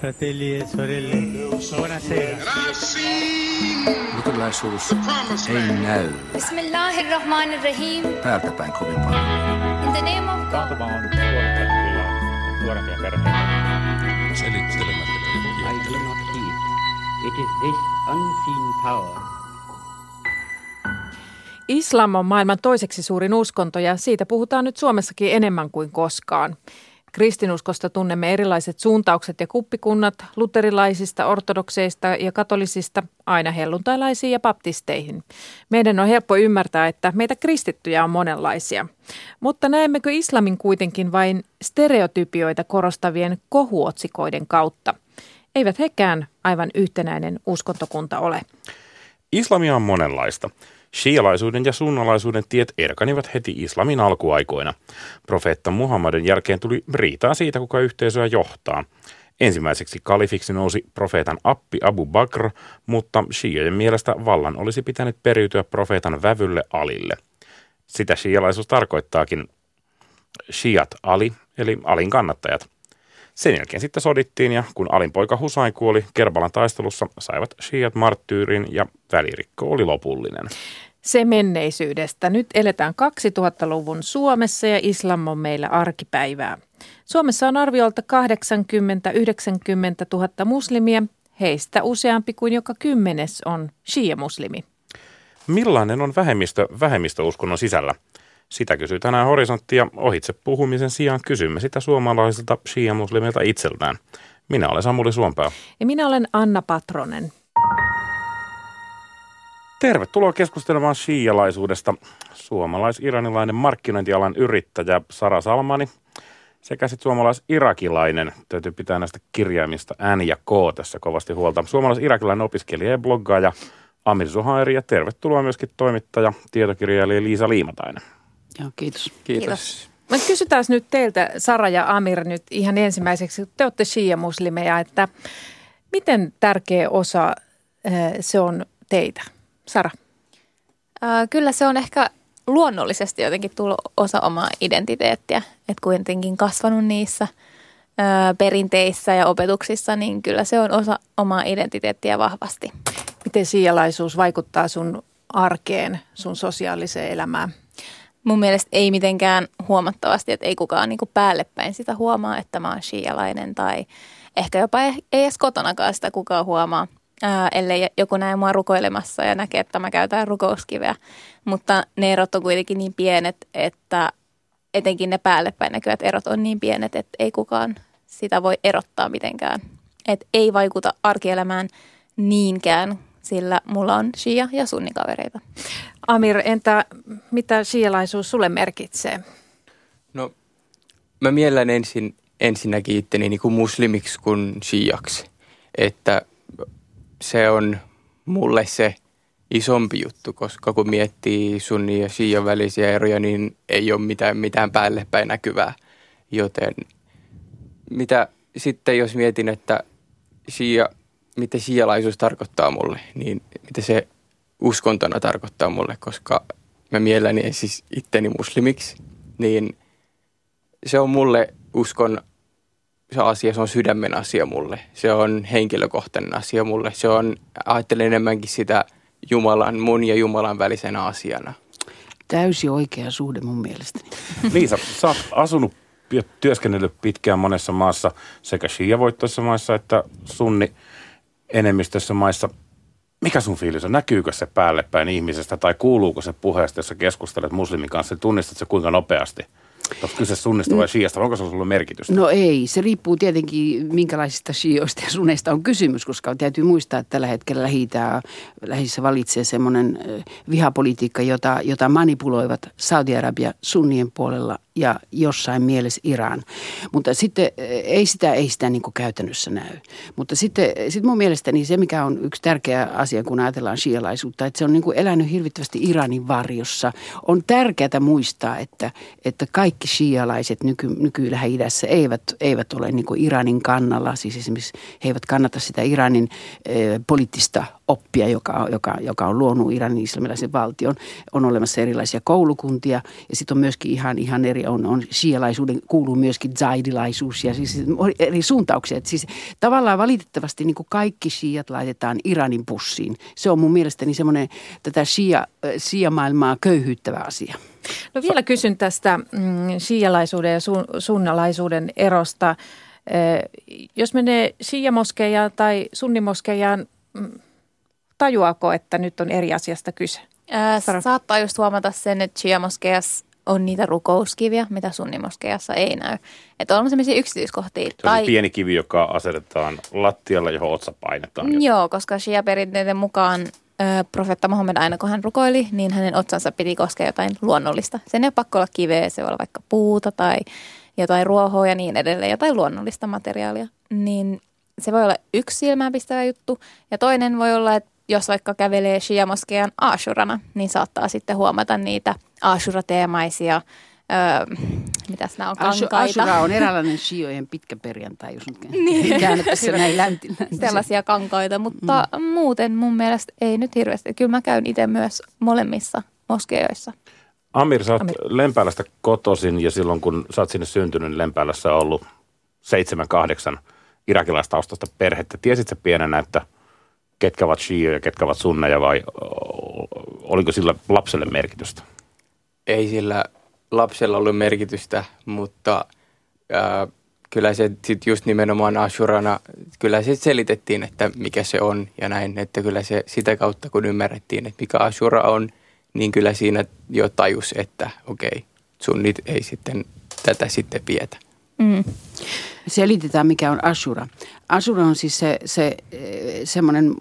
Fratelli e sorelle, buonasera. Luterilaisuus ei näy Bismillahirrahmanirrahim. täältä päin kovin paljon. In the name of God. Taantuma on tuonut kyllä nuorempia perheitä. Selittelemättä I do not heed. It is this unseen power Islam on maailman toiseksi suurin uskonto ja siitä puhutaan nyt Suomessakin enemmän kuin koskaan. Kristinuskosta tunnemme erilaiset suuntaukset ja kuppikunnat luterilaisista, ortodokseista ja katolisista aina helluntailaisiin ja baptisteihin. Meidän on helppo ymmärtää, että meitä kristittyjä on monenlaisia. Mutta näemmekö islamin kuitenkin vain stereotypioita korostavien kohuotsikoiden kautta? Eivät hekään aivan yhtenäinen uskontokunta ole. Islamia on monenlaista. Shialaisuuden ja sunnalaisuuden tiet erkanivat heti islamin alkuaikoina. Profeetta Muhammadin jälkeen tuli riitaa siitä, kuka yhteisöä johtaa. Ensimmäiseksi kalifiksi nousi profeetan appi Abu Bakr, mutta shiiojen mielestä vallan olisi pitänyt periytyä profeetan vävylle Alille. Sitä shialaisuus tarkoittaakin shiat Ali, eli Alin kannattajat. Sen jälkeen sitten sodittiin ja kun Alin poika Husain kuoli Kerbalan taistelussa, saivat shiat marttyyrin ja välirikko oli lopullinen. Se menneisyydestä. Nyt eletään 2000-luvun Suomessa ja islam on meillä arkipäivää. Suomessa on arviolta 80-90 000 muslimia. Heistä useampi kuin joka kymmenes on shia-muslimi. Millainen on vähemmistö vähemmistöuskonnon sisällä? Sitä kysyy tänään Horisontti ja ohitse puhumisen sijaan kysymme sitä suomalaisilta shia-muslimilta itseltään. Minä olen Samuli Suompää. Ja minä olen Anna Patronen. Tervetuloa keskustelemaan shialaisuudesta suomalais-iranilainen markkinointialan yrittäjä Sara Salmani sekä sitten suomalais-irakilainen, täytyy pitää näistä kirjaimista N ja K tässä kovasti huolta, suomalais-irakilainen opiskelija ja bloggaaja Amir Zuhairi ja tervetuloa myöskin toimittaja, tietokirjailija Liisa Liimatainen. Joo, kiitos. Kiitos. Mä kysytään nyt teiltä, Sara ja Amir, nyt ihan ensimmäiseksi, kun te olette shia-muslimeja, että miten tärkeä osa eh, se on teitä? Sara. Ää, Kyllä se on ehkä luonnollisesti jotenkin tullut osa omaa identiteettiä, että kuitenkin kasvanut niissä perinteissä ja opetuksissa, niin kyllä se on osa omaa identiteettiä vahvasti. Miten shialaisuus vaikuttaa sun arkeen, sun sosiaaliseen elämään? Mun mielestä ei mitenkään huomattavasti, että ei kukaan niin päälle päin sitä huomaa, että mä oon shialainen tai ehkä jopa ei ei edes kotonakaan sitä kukaan huomaa, ää, ellei joku näe mua rukoilemassa ja näkee, että mä käytän rukouskiveä. Mutta ne erot on kuitenkin niin pienet, että etenkin ne päälle päin näkyvät erot on niin pienet, että ei kukaan sitä voi erottaa mitenkään. Et ei vaikuta arkielämään niinkään, sillä mulla on shia- ja sunnikavereita. Amir, entä mitä shialaisuus sulle merkitsee? No, mä miellän ensin, ensinnäkin itteni niin kuin muslimiksi kuin shiaksi. Että se on mulle se isompi juttu, koska kun miettii sunni ja shian välisiä eroja, niin ei ole mitään, mitään päälle päin näkyvää. Joten mitä sitten jos mietin, että shia, mitä shialaisuus tarkoittaa mulle, niin mitä se uskontona tarkoittaa mulle, koska mä mielelläni siis itteni muslimiksi, niin se on mulle uskon se asia, se on sydämen asia mulle. Se on henkilökohtainen asia mulle. Se on, ajattelen enemmänkin sitä Jumalan, mun ja Jumalan välisenä asiana. Täysi oikea suhde mun mielestäni. Liisa, sä oot asunut ja työskennellyt pitkään monessa maassa, sekä shia-voittoissa maissa että sunni enemmistössä maissa. Mikä sun fiilis on? Näkyykö se päälle päin ihmisestä tai kuuluuko se puheesta, jos sä keskustelet muslimin kanssa? Tunnistat se kuinka nopeasti? Onko kyse sunnista vai shiasta? Onko se sulla merkitystä? No ei, se riippuu tietenkin minkälaisista shioista ja suneista on kysymys, koska täytyy muistaa, että tällä hetkellä lähitää, lähissä valitsee semmoinen vihapolitiikka, jota, jota manipuloivat Saudi-Arabia sunnien puolella ja jossain mielessä Iran. Mutta sitten eh, ei sitä, ei sitä niin käytännössä näy. Mutta sitten sit mun mielestäni se, mikä on yksi tärkeä asia, kun ajatellaan shialaisuutta, että se on niin elänyt hirvittävästi Iranin varjossa. On tärkeää muistaa, että, että kaikki shialaiset nyky, nyky-Lähi-idässä eivät, eivät ole niin Iranin kannalla. Siis esimerkiksi he eivät kannata sitä Iranin eh, poliittista oppia, joka, joka, joka on luonut Iranin islamilaisen valtion. On olemassa erilaisia koulukuntia ja sitten on myöskin ihan, ihan eri, on, on shialaisuuden, kuuluu myöskin zaidilaisuus ja siis eri suuntauksia. Et siis tavallaan valitettavasti niin kuin kaikki shiat laitetaan Iranin pussiin. Se on mun mielestäni semmoinen tätä shia, shia-maailmaa köyhyyttävä asia. No vielä kysyn tästä mm, shialaisuuden ja sun, sunnalaisuuden erosta. Jos menee shia-moskejaan tai sunnimoskejaan, mm, tajuako, että nyt on eri asiasta kyse? Ää, saattaa just huomata sen, että shia-moskejas on niitä rukouskiviä, mitä sunnimoskejassa ei näy. Että on sellaisia yksityiskohtia. Se on tai... pieni kivi, joka asetetaan lattialle, johon otsa painetaan. Joo, koska shia-perinteiden mukaan profetta Mohammed aina kun hän rukoili, niin hänen otsansa piti koskea jotain luonnollista. Sen ei ole pakko olla kiveä, se voi olla vaikka puuta tai jotain ruohoa ja niin edelleen, jotain luonnollista materiaalia. Niin se voi olla yksi silmäänpistävä juttu. Ja toinen voi olla, että jos vaikka kävelee Shia-moskean Ashurana, niin saattaa sitten huomata niitä Ashura-teemaisia Öö, mitäs nämä on, kankaita. Ashura on eräänlainen shiojen pitkä perjantai, jos nyt niin. käännettäisiin näin länti, Sellaisia kankaita, mutta mm. muuten mun mielestä ei nyt hirveästi. Kyllä mä käyn itse myös molemmissa moskeijoissa. Amir, sä oot Amir. Lempäälästä kotoisin ja silloin kun sä oot sinne syntynyt, niin Lempäälässä on ollut seitsemän, kahdeksan irakilaistaustaista perhettä. Tiesit sä pienenä, että ketkä ovat shioja ja ketkä ovat sunneja vai oliko sillä lapselle merkitystä? Ei sillä lapsella ollut merkitystä, mutta ää, kyllä se sitten just nimenomaan Ashurana, kyllä se selitettiin, että mikä se on ja näin, että kyllä se sitä kautta kun ymmärrettiin, että mikä Ashura on, niin kyllä siinä jo tajus, että okei, sunnit ei sitten tätä sitten vietä. Mm. Selitetään, mikä on Ashura. Ashura on siis se, se semmoinen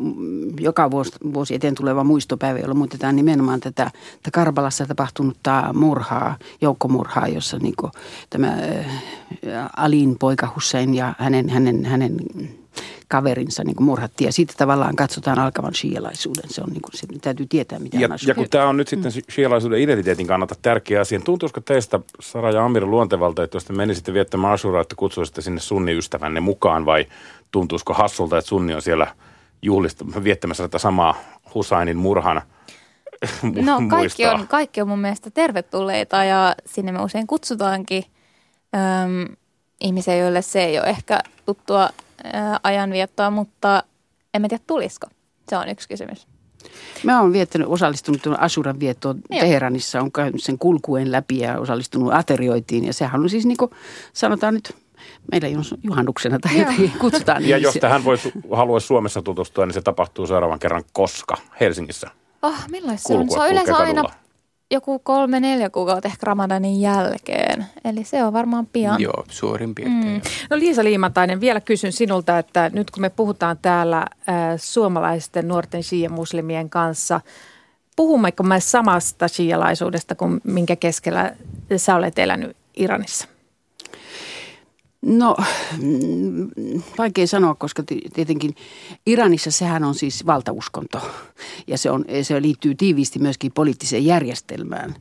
joka vuosi, vuosi eteen tuleva muistopäivä, jolla muistetaan nimenomaan tätä, tätä Karbalassa tapahtunutta murhaa, joukkomurhaa, jossa niin tämä Alin poika Hussein ja hänen, hänen, hänen kaverinsa niin murhattiin. Ja siitä tavallaan katsotaan alkavan shialaisuuden. Se on niin kuin, se täytyy tietää, mitä ja, on Ja kun tämä on nyt sitten mm. shialaisuuden identiteetin kannalta tärkeä asia, tuntuisiko teistä, Sara ja Amir, luontevalta, että jos te menisitte viettämään Ashuraa, että kutsuisitte sinne sunniystävänne mukaan, vai tuntuisiko hassulta, että sunni on siellä juhlista, viettämässä tätä samaa Husainin murhan No kaikki on, kaikki on mun mielestä tervetulleita ja sinne me usein kutsutaankin äm, ihmisiä, joille se ei ole ehkä tuttua ajanviettoa, mutta en tiedä tulisiko. Se on yksi kysymys. Mä oon viettänyt, osallistunut Asuran viettoon Teheranissa, on käynyt sen kulkuen läpi ja osallistunut aterioitiin. Ja sehän on siis niin kuin sanotaan nyt meillä juhannuksena tai jotenkin kutsutaan. ja jos tähän voisi, haluaisi Suomessa tutustua, niin se tapahtuu seuraavan kerran koska Helsingissä. Oh, milloin se on? Se on yleensä aina joku kolme, neljä kuukautta ehkä Ramadanin jälkeen. Eli se on varmaan pian. Joo, suurin piirtein. Mm. No Liisa Liimatainen, vielä kysyn sinulta, että nyt kun me puhutaan täällä äh, suomalaisten nuorten shia-muslimien kanssa, puhummeko me samasta shialaisuudesta kuin minkä keskellä sä olet elänyt Iranissa? No, vaikea sanoa, koska tietenkin Iranissa sehän on siis valtauskonto ja se, on, se liittyy tiiviisti myöskin poliittiseen järjestelmään.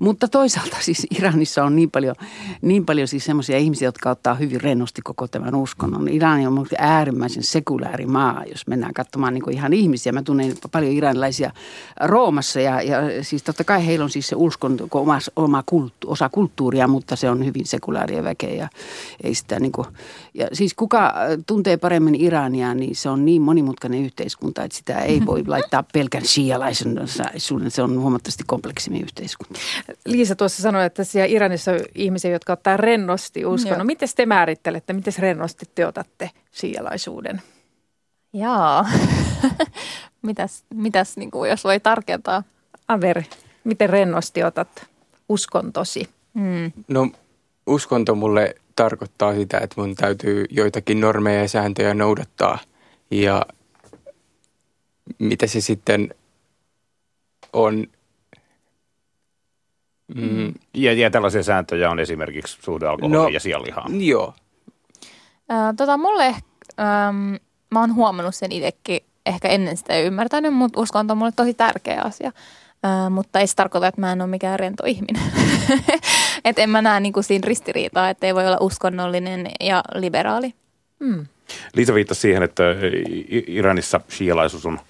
Mutta toisaalta siis Iranissa on niin paljon, niin paljon siis semmoisia ihmisiä, jotka ottaa hyvin rennosti koko tämän uskonnon. Iran on äärimmäisen sekulääri maa, jos mennään katsomaan niin ihan ihmisiä. Mä tunnen paljon iranilaisia Roomassa ja, ja siis totta kai heillä on siis se uskonto oma, oma kulttu, osa kulttuuria, mutta se on hyvin sekulaaria väkeä ja ei sitä niin kuin, ja siis kuka äh, tuntee paremmin Irania, niin se on niin monimutkainen yhteiskunta, että sitä ei voi laittaa pelkän shialaisuuden. Se on huomattavasti kompleksimmin yhteiskunta. Liisa tuossa sanoi, että siellä Iranissa on ihmisiä, jotka ottaa rennosti uskonnon. No, miten te määrittelette, miten rennosti te otatte shialaisuuden? Jaa, mitäs, mitäs niin kuin, jos voi tarkentaa? Aver, miten rennosti otat uskontosi? Mm. No uskonto mulle tarkoittaa sitä, että mun täytyy joitakin normeja ja sääntöjä noudattaa. Ja mitä se sitten on. Mm. Ja, ja tällaisia sääntöjä on esimerkiksi suhde alkoholiin no, ja sianlihaan. Joo. Äh, tota, mulle, ähm, mä oon huomannut sen itsekin, ehkä ennen sitä ei ymmärtänyt, mutta uskonto on mulle tosi tärkeä asia. Mutta ei se tarkoita, että mä en ole mikään rento ihminen. että en mä näe niinku siinä ristiriitaa, että ei voi olla uskonnollinen ja liberaali. Hmm. Liisa viittasi siihen, että Iranissa shialaisuus on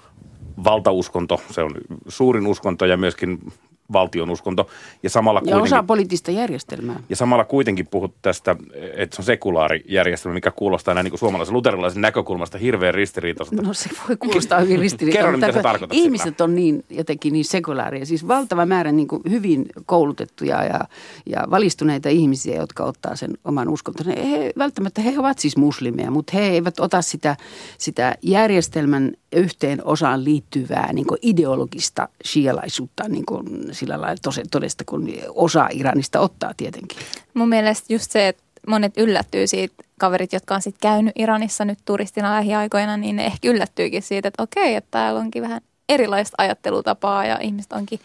valtauskonto, se on suurin uskonto ja myöskin valtion uskonto. Ja samalla Ja osa poliittista järjestelmää. ja samalla kuitenkin puhut tästä, että se on sekulaarijärjestelmä, mikä kuulostaa näin niin kuin suomalaisen luterilaisen näkökulmasta hirveän ristiriitaiselta. No se voi kuulostaa hyvin ristiriitaiselta. Kerro, mitä sä tarkoitat Ihmiset on niin jotenkin niin sekulaaria. Siis valtava määrä niin kuin hyvin koulutettuja ja, ja valistuneita ihmisiä, jotka ottaa sen oman uskontonsa. He, välttämättä he ovat siis muslimeja, mutta he eivät ota sitä, sitä järjestelmän yhteen osaan liittyvää niin kuin ideologista shialaisuutta niin kuin sillä lailla todesta, kun osa Iranista ottaa tietenkin. Mun mielestä just se, että monet yllättyy siitä, kaverit, jotka on sitten käynyt Iranissa nyt turistina lähiaikoina, niin ne ehkä yllättyykin siitä, että okei, että täällä onkin vähän erilaista ajattelutapaa ja ihmiset onkin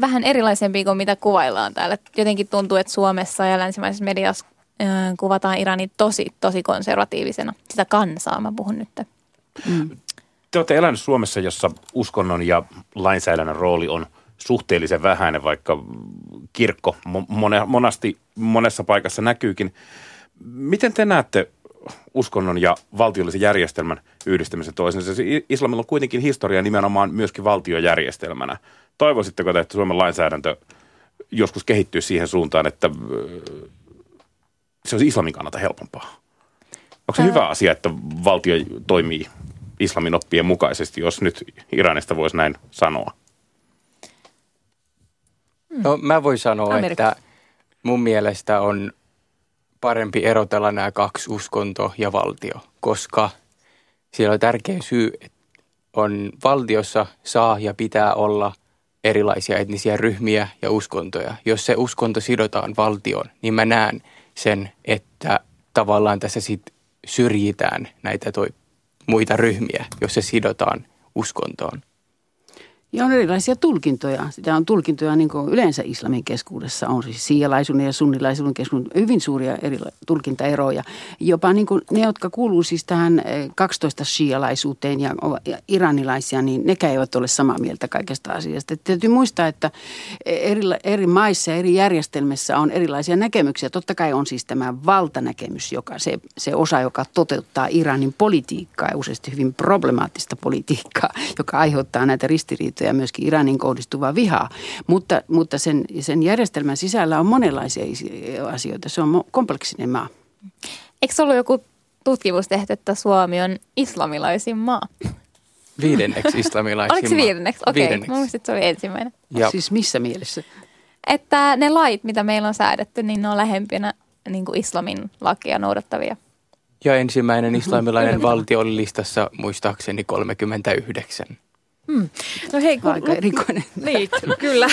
vähän erilaisempia kuin mitä kuvaillaan täällä. Jotenkin tuntuu, että Suomessa ja länsimaisessa mediassa kuvataan Iranin tosi, tosi konservatiivisena. Sitä kansaa mä puhun nyt. Te olette elänyt Suomessa, jossa uskonnon ja lainsäädännön rooli on suhteellisen vähäinen, vaikka kirkko mo- mone, monasti monessa paikassa näkyykin. Miten te näette uskonnon ja valtiollisen järjestelmän yhdistämisen toisensa? Se Islamilla on kuitenkin historia nimenomaan myöskin valtiojärjestelmänä. Toivoisitteko te, että Suomen lainsäädäntö joskus kehittyy siihen suuntaan, että ö, se olisi islamin kannalta helpompaa? Onko se Ää. hyvä asia, että valtio toimii islamin oppien mukaisesti, jos nyt Iranista voisi näin sanoa? No mä voin sanoa, Amerikka. että mun mielestä on parempi erotella nämä kaksi uskonto ja valtio, koska siellä on tärkeä syy, että on valtiossa saa ja pitää olla erilaisia etnisiä ryhmiä ja uskontoja. Jos se uskonto sidotaan valtioon, niin mä näen sen, että tavallaan tässä sit syrjitään näitä toi, muita ryhmiä, jos se sidotaan uskontoon. Ja on erilaisia tulkintoja. Sitä on tulkintoja niin kuin yleensä islamin keskuudessa. On siis sialaisuuden ja sunnilaisuuden keskuudessa hyvin suuria eri tulkintaeroja. Jopa niin kuin ne, jotka kuuluu siis tähän eh, 12 shialaisuuteen ja, ovat- ja iranilaisia, niin nekään eivät ole samaa mieltä kaikesta asiasta. Et täytyy muistaa, että eri, eri maissa ja eri järjestelmissä on erilaisia näkemyksiä. Totta kai on siis tämä valtanäkemys, joka se, se osa, joka toteuttaa Iranin politiikkaa ja useasti hyvin problemaattista politiikkaa, joka aiheuttaa näitä ristiriitoja ja myöskin Iranin kohdistuvaa vihaa. Mutta, mutta sen, sen järjestelmän sisällä on monenlaisia isi- asioita. Se on kompleksinen maa. Eikö se ollut joku tutkimus tehty, että Suomi on islamilaisin maa? Viidenneksi islamilaisin Oliko se maa. viidenneksi? Okei, okay. muistin, että se oli ensimmäinen. Ja Siis missä mielessä? Että ne lait, mitä meillä on säädetty, niin ne on lähempinä niin kuin islamin lakia noudattavia. Ja ensimmäinen islamilainen valtio oli listassa muistaakseni 39. No hei, kun Aika erikoinen. Niin, kyllä.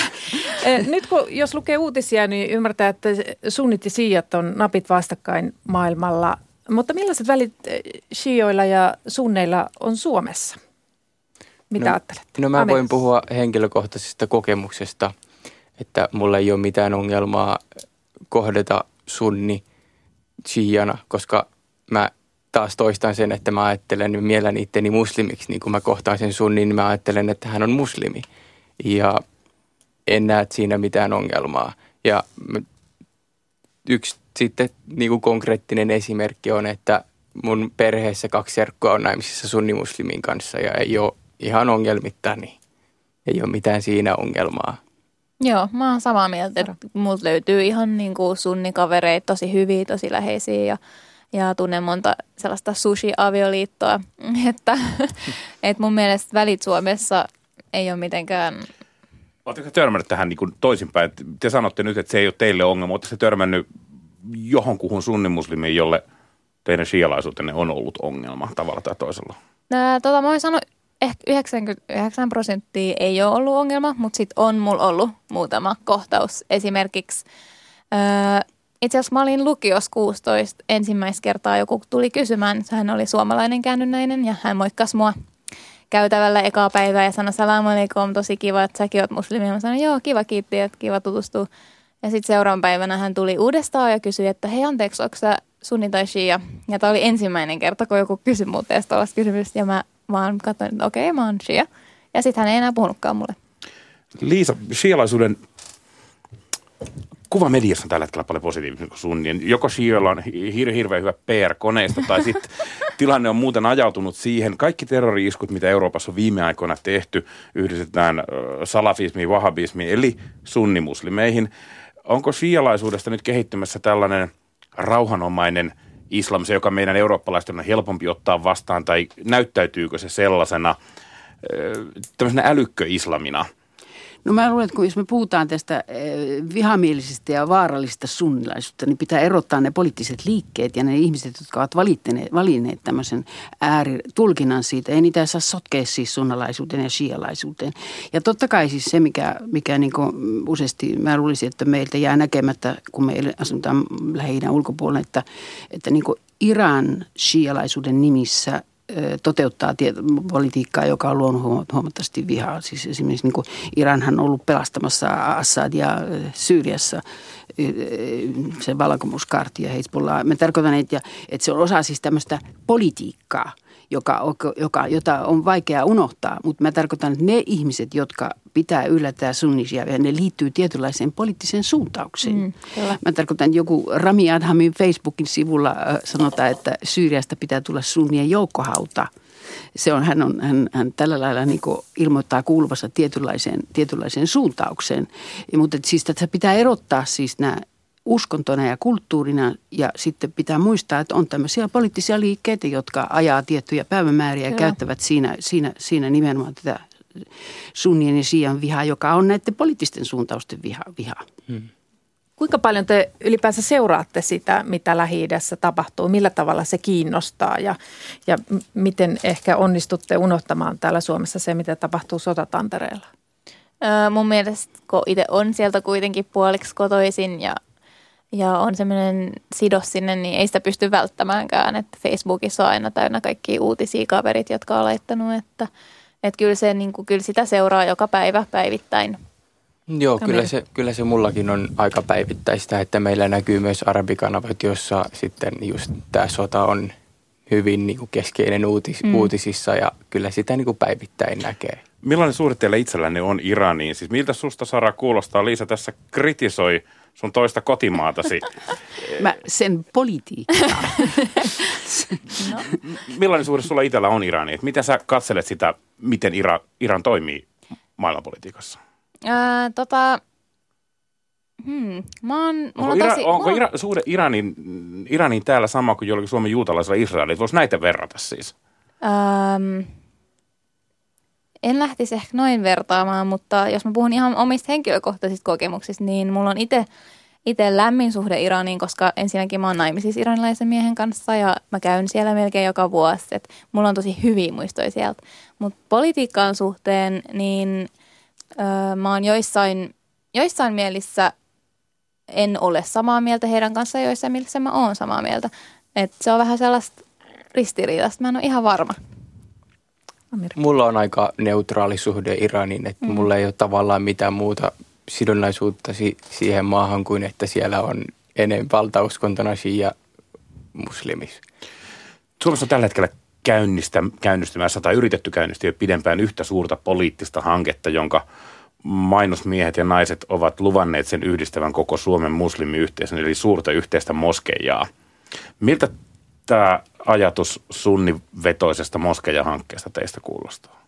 Eh, Nyt kun, jos lukee uutisia, niin ymmärtää, että sunnit ja siijat on napit vastakkain maailmalla. Mutta millaiset välit eh, shioilla ja sunneilla on Suomessa? Mitä no, ajattelet? No mä voin Amerikassa? puhua henkilökohtaisesta kokemuksesta, että mulla ei ole mitään ongelmaa kohdata sunni shiana, koska mä taas toistan sen, että mä ajattelen mielen itteni muslimiksi, niin kun mä kohtaan sen sunnin, niin mä ajattelen, että hän on muslimi. Ja en näe siinä mitään ongelmaa. Ja yksi sitten niin kuin konkreettinen esimerkki on, että mun perheessä kaksi serkkua on naimisissa sunnimuslimin kanssa ja ei ole ihan ongelmitta, niin ei ole mitään siinä ongelmaa. Joo, mä oon samaa mieltä, että multa löytyy ihan niin kuin sunnikavereita, tosi hyviä, tosi läheisiä ja, ja tunnen monta sellaista sushi-avioliittoa, että, että mun mielestä välit Suomessa ei ole mitenkään Oletteko te törmännyt tähän niin kuin toisinpäin? Te sanotte nyt, että se ei ole teille ongelma. Oletteko te törmännyt johonkuhun sunnimuslimiin, jolle teidän shialaisuutenne on ollut ongelma tavalla tai toisella? Nää, tota, mä voin sanoa, ehkä 99 prosenttia ei ole ollut ongelma, mutta sitten on mulla ollut muutama kohtaus. Esimerkiksi öö, itse asiassa mä olin lukios 16 ensimmäistä kertaa joku tuli kysymään. Hän oli suomalainen käännynnäinen ja hän moikkasi mua käytävällä ekaa päivää ja sanoi salam aleikum, tosi kiva, että säkin oot muslimi. Mä sanoin, joo, kiva, kiitti, että kiva tutustua. Ja sitten seuraavan päivänä hän tuli uudestaan ja kysyi, että hei anteeksi, onko sä sunni tai shia? Ja tämä oli ensimmäinen kerta, kun joku kysyi multa edes tuollaista kysymystä. Ja mä vaan katsoin, että okei, mä oon shia. Ja sitten hän ei enää puhunutkaan mulle. Liisa, shialaisuuden kuva mediassa on tällä hetkellä paljon positiivista kuin sunnien. Joko shioilla on hir- hirveän hyvä PR-koneisto tai sitten tilanne on muuten ajautunut siihen. Kaikki terrori-iskut, mitä Euroopassa on viime aikoina tehty, yhdistetään salafismiin, wahabismiin, eli sunnimuslimeihin. Onko shialaisuudesta nyt kehittymässä tällainen rauhanomainen islam, se joka meidän eurooppalaisten on helpompi ottaa vastaan, tai näyttäytyykö se sellaisena tämmöisenä älykköislamina – No mä luulen, että kun jos me puhutaan tästä eh, vihamielisistä ja vaarallisista sunnilaisuutta, niin pitää erottaa ne poliittiset liikkeet ja ne ihmiset, jotka ovat valinneet, tämmöisen ääritulkinnan siitä. Ei niitä saa sotkea siis sunnalaisuuteen ja shialaisuuteen. Ja totta kai siis se, mikä, mikä niin useasti mä luulisin, että meiltä jää näkemättä, kun me asutaan lähi ulkopuolella, että, että niin Iran shialaisuuden nimissä toteuttaa politiikkaa, joka on luonut huomattavasti vihaa. Siis esimerkiksi niin Iranhan on ollut pelastamassa Assadia Syyriassa se vallankumouskartti ja Hezbollah. Mä tarkoitan, että, että se on osa siis tämmöistä politiikkaa, joka, joka, jota on vaikea unohtaa. Mutta mä tarkoitan, että ne ihmiset, jotka pitää yllättää sunnisia, ja ne liittyy tietynlaiseen poliittiseen suuntaukseen. Mm, mä tarkoitan, että joku Rami Adhamin Facebookin sivulla sanotaan, että Syyriasta pitää tulla sunnien joukkohauta – se on, hän, on, hän, hän tällä lailla niin ilmoittaa kuuluvassa tietynlaiseen, tietynlaiseen suuntaukseen. Ja, mutta siis tätä pitää erottaa siis nämä uskontona ja kulttuurina ja sitten pitää muistaa, että on tämmöisiä poliittisia liikkeitä, jotka ajaa tiettyjä päivämääriä ja käyttävät siinä, siinä, siinä nimenomaan tätä sunnien ja sian vihaa, joka on näiden poliittisten suuntausten viha. viha. Hmm. Kuinka paljon te ylipäänsä seuraatte sitä, mitä lähi tapahtuu? Millä tavalla se kiinnostaa ja, ja miten ehkä onnistutte unohtamaan täällä Suomessa se, mitä tapahtuu sotatantereella? Öö, mun mielestä, kun itse on sieltä kuitenkin puoliksi kotoisin ja, ja on semmoinen sidos sinne, niin ei sitä pysty välttämäänkään. Että Facebookissa on aina täynnä kaikki uutisia kaverit, jotka on laittanut, että, että kyllä, se, niin kuin, kyllä sitä seuraa joka päivä päivittäin – Joo, kyllä se, kyllä se mullakin on aika päivittäistä, että meillä näkyy myös arabikanavat, jossa sitten just tämä sota on hyvin niin kuin keskeinen uutis, mm. uutisissa ja kyllä sitä niin kuin päivittäin näkee. Millainen suhde teillä itsellänne on Iraniin? Siis miltä susta Sara kuulostaa? Liisa tässä kritisoi sun toista kotimaatasi. Mä sen politiikkaa. no. Millainen suhde sulla itsellä on Iraniin? Miten sä katselet sitä, miten Ira, Iran toimii maailmanpolitiikassa? Ää, tota, hmm, mä oon, onko, Ira, tosi, onko Ira, suhde Iranin, Iranin täällä sama kuin jollakin Suomen juutalaisella Israelilla? Voisi näitä verrata siis? Ähm, en lähtisi ehkä noin vertaamaan, mutta jos mä puhun ihan omista henkilökohtaisista kokemuksista, niin mulla on itse itse lämmin suhde Iraniin, koska ensinnäkin mä oon naimisissa iranilaisen miehen kanssa ja mä käyn siellä melkein joka vuosi. Et mulla on tosi hyviä muistoja sieltä. Mutta politiikkaan suhteen, niin – Öö, mä oon joissain, joissain mielissä en ole samaa mieltä heidän kanssaan, joissain mielissä mä oon samaa mieltä. Et se on vähän sellaista ristiriidasta, mä en ole ihan varma. Amerikka. Mulla on aika neutraali suhde Iraniin, että mm. mulla ei ole tavallaan mitään muuta sidonnaisuutta si- siihen maahan kuin että siellä on enemmän valtauskontona ja muslimis. Suomessa on tällä hetkellä käynnistä, käynnistymässä tai yritetty käynnistää jo pidempään yhtä suurta poliittista hanketta, jonka mainosmiehet ja naiset ovat luvanneet sen yhdistävän koko Suomen muslimiyhteisön, eli suurta yhteistä moskeijaa. Miltä tämä ajatus sunnivetoisesta moskeija-hankkeesta teistä kuulostaa?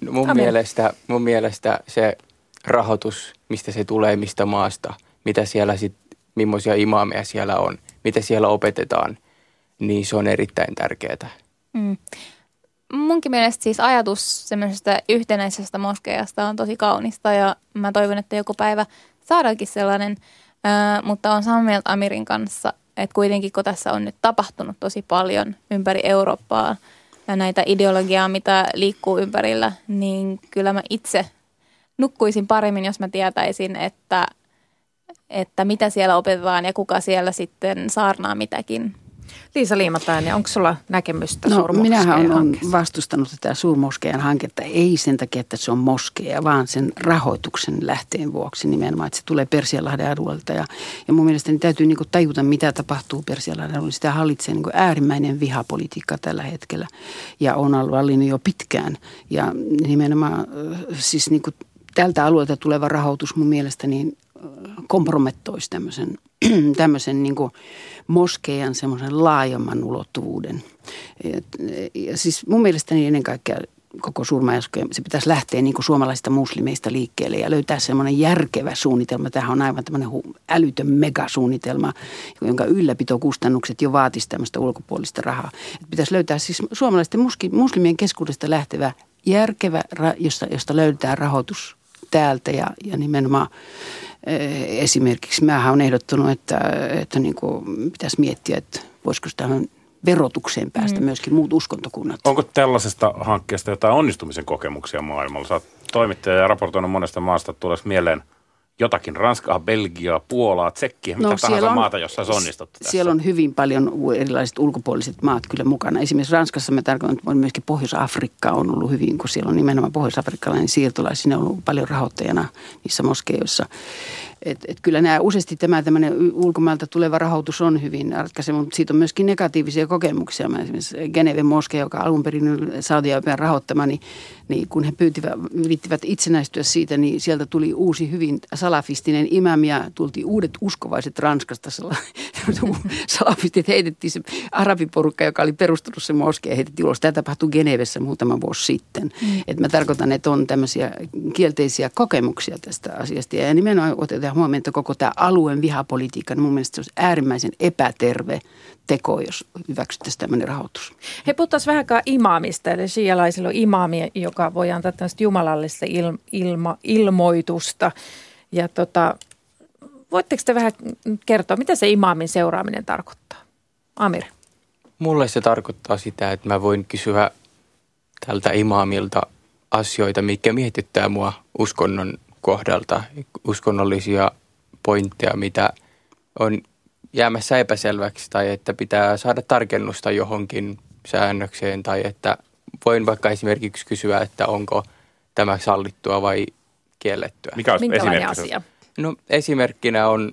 No mun, mielestä, mun mielestä se rahoitus, mistä se tulee, mistä maasta, mitä siellä sit, millaisia imaameja siellä on, mitä siellä opetetaan, niin se on erittäin tärkeää. Mm. Munkin mielestä siis ajatus semmoisesta yhtenäisestä moskeijasta on tosi kaunista ja mä toivon, että joku päivä saadaankin sellainen, mutta on samaa mieltä Amirin kanssa, että kuitenkin kun tässä on nyt tapahtunut tosi paljon ympäri Eurooppaa ja näitä ideologiaa, mitä liikkuu ympärillä, niin kyllä mä itse nukkuisin paremmin, jos mä tietäisin, että, että mitä siellä opetetaan ja kuka siellä sitten saarnaa mitäkin. Liisa Liimatainen, onko sulla näkemystä no, minähän olen vastustanut tätä suurmoskeijan hanketta, ei sen takia, että se on moskeja, vaan sen rahoituksen lähteen vuoksi nimenomaan, että se tulee Persialahden alueelta. Ja, ja mun mielestäni täytyy niin tajuta, mitä tapahtuu Persialahden alueella. Sitä hallitsee niin äärimmäinen vihapolitiikka tällä hetkellä ja on ollut jo pitkään. Ja nimenomaan siis niin kuin tältä alueelta tuleva rahoitus mun mielestä niin kompromettoisi tämmöisen, tämmöisen niin kuin moskeijan semmoisen laajemman ulottuvuuden. Et, ja siis mun mielestäni ennen kaikkea koko surmaiskujen, se pitäisi lähteä niin kuin suomalaisista muslimeista liikkeelle ja löytää semmoinen järkevä suunnitelma. Tämähän on aivan tämmöinen älytön megasuunnitelma, jonka ylläpitokustannukset jo vaatisi tämmöistä ulkopuolista rahaa. Et pitäisi löytää siis suomalaisten muslimien keskuudesta lähtevä järkevä, josta, josta löydetään rahoitus täältä ja, ja nimenomaan esimerkiksi mä olen ehdottanut, että, että niin kuin pitäisi miettiä, että voisiko tähän verotukseen päästä mm. myöskin muut uskontokunnat. Onko tällaisesta hankkeesta jotain onnistumisen kokemuksia maailmalla? Sä oot toimittaja ja raportoinut monesta maasta, tulee mieleen – jotakin, Ranskaa, Belgiaa, Puolaa, Tsekkiä, mitä no, tahansa on, maata, jossa olisi onnistuttu tässä. Siellä on hyvin paljon erilaiset ulkopuoliset maat kyllä mukana. Esimerkiksi Ranskassa me tarkoitan, että myöskin Pohjois-Afrikka on ollut hyvin, kun siellä on nimenomaan pohjois-afrikkalainen siirtolainen. Siinä on ollut paljon rahoittajana niissä moskeijoissa. Et, et kyllä nämä useasti tämä tämmöinen ulkomailta tuleva rahoitus on hyvin ratkaiseva, mutta siitä on myöskin negatiivisia kokemuksia. Mä esimerkiksi Geneven moske, joka alun perin saudi rahoittama, niin, niin kun he pyytivät, yrittivät itsenäistyä siitä, niin sieltä tuli uusi hyvin salafistinen imam ja tultiin uudet uskovaiset Ranskasta. Salafistit heitettiin se arabiporukka, joka oli perustunut se moske ja heitettiin ulos. Tämä tapahtui Genevessä muutama vuosi sitten. Mm. Et mä tarkoitan, että on tämmöisiä kielteisiä kokemuksia tästä asiasta ja nimenomaan otetaan huomioon, että koko tämä alueen vihapolitiikka, niin mun mielestä se olisi äärimmäisen epäterve teko, jos hyväksyttäisiin tämmöinen rahoitus. He puhuttaisiin vähänkään imaamista, eli shialaisilla on imaami, joka voi antaa tämmöistä jumalallista il, ilma, ilmoitusta. Ja tota, voitteko te vähän kertoa, mitä se imaamin seuraaminen tarkoittaa? Amir. Mulle se tarkoittaa sitä, että mä voin kysyä tältä imaamilta asioita, mikä mietittää mua uskonnon kohdalta uskonnollisia pointteja, mitä on jäämässä epäselväksi tai että pitää saada tarkennusta johonkin säännökseen tai että voin vaikka esimerkiksi kysyä, että onko tämä sallittua vai kiellettyä. Mikä olisi Minkälainen asia? No esimerkkinä on,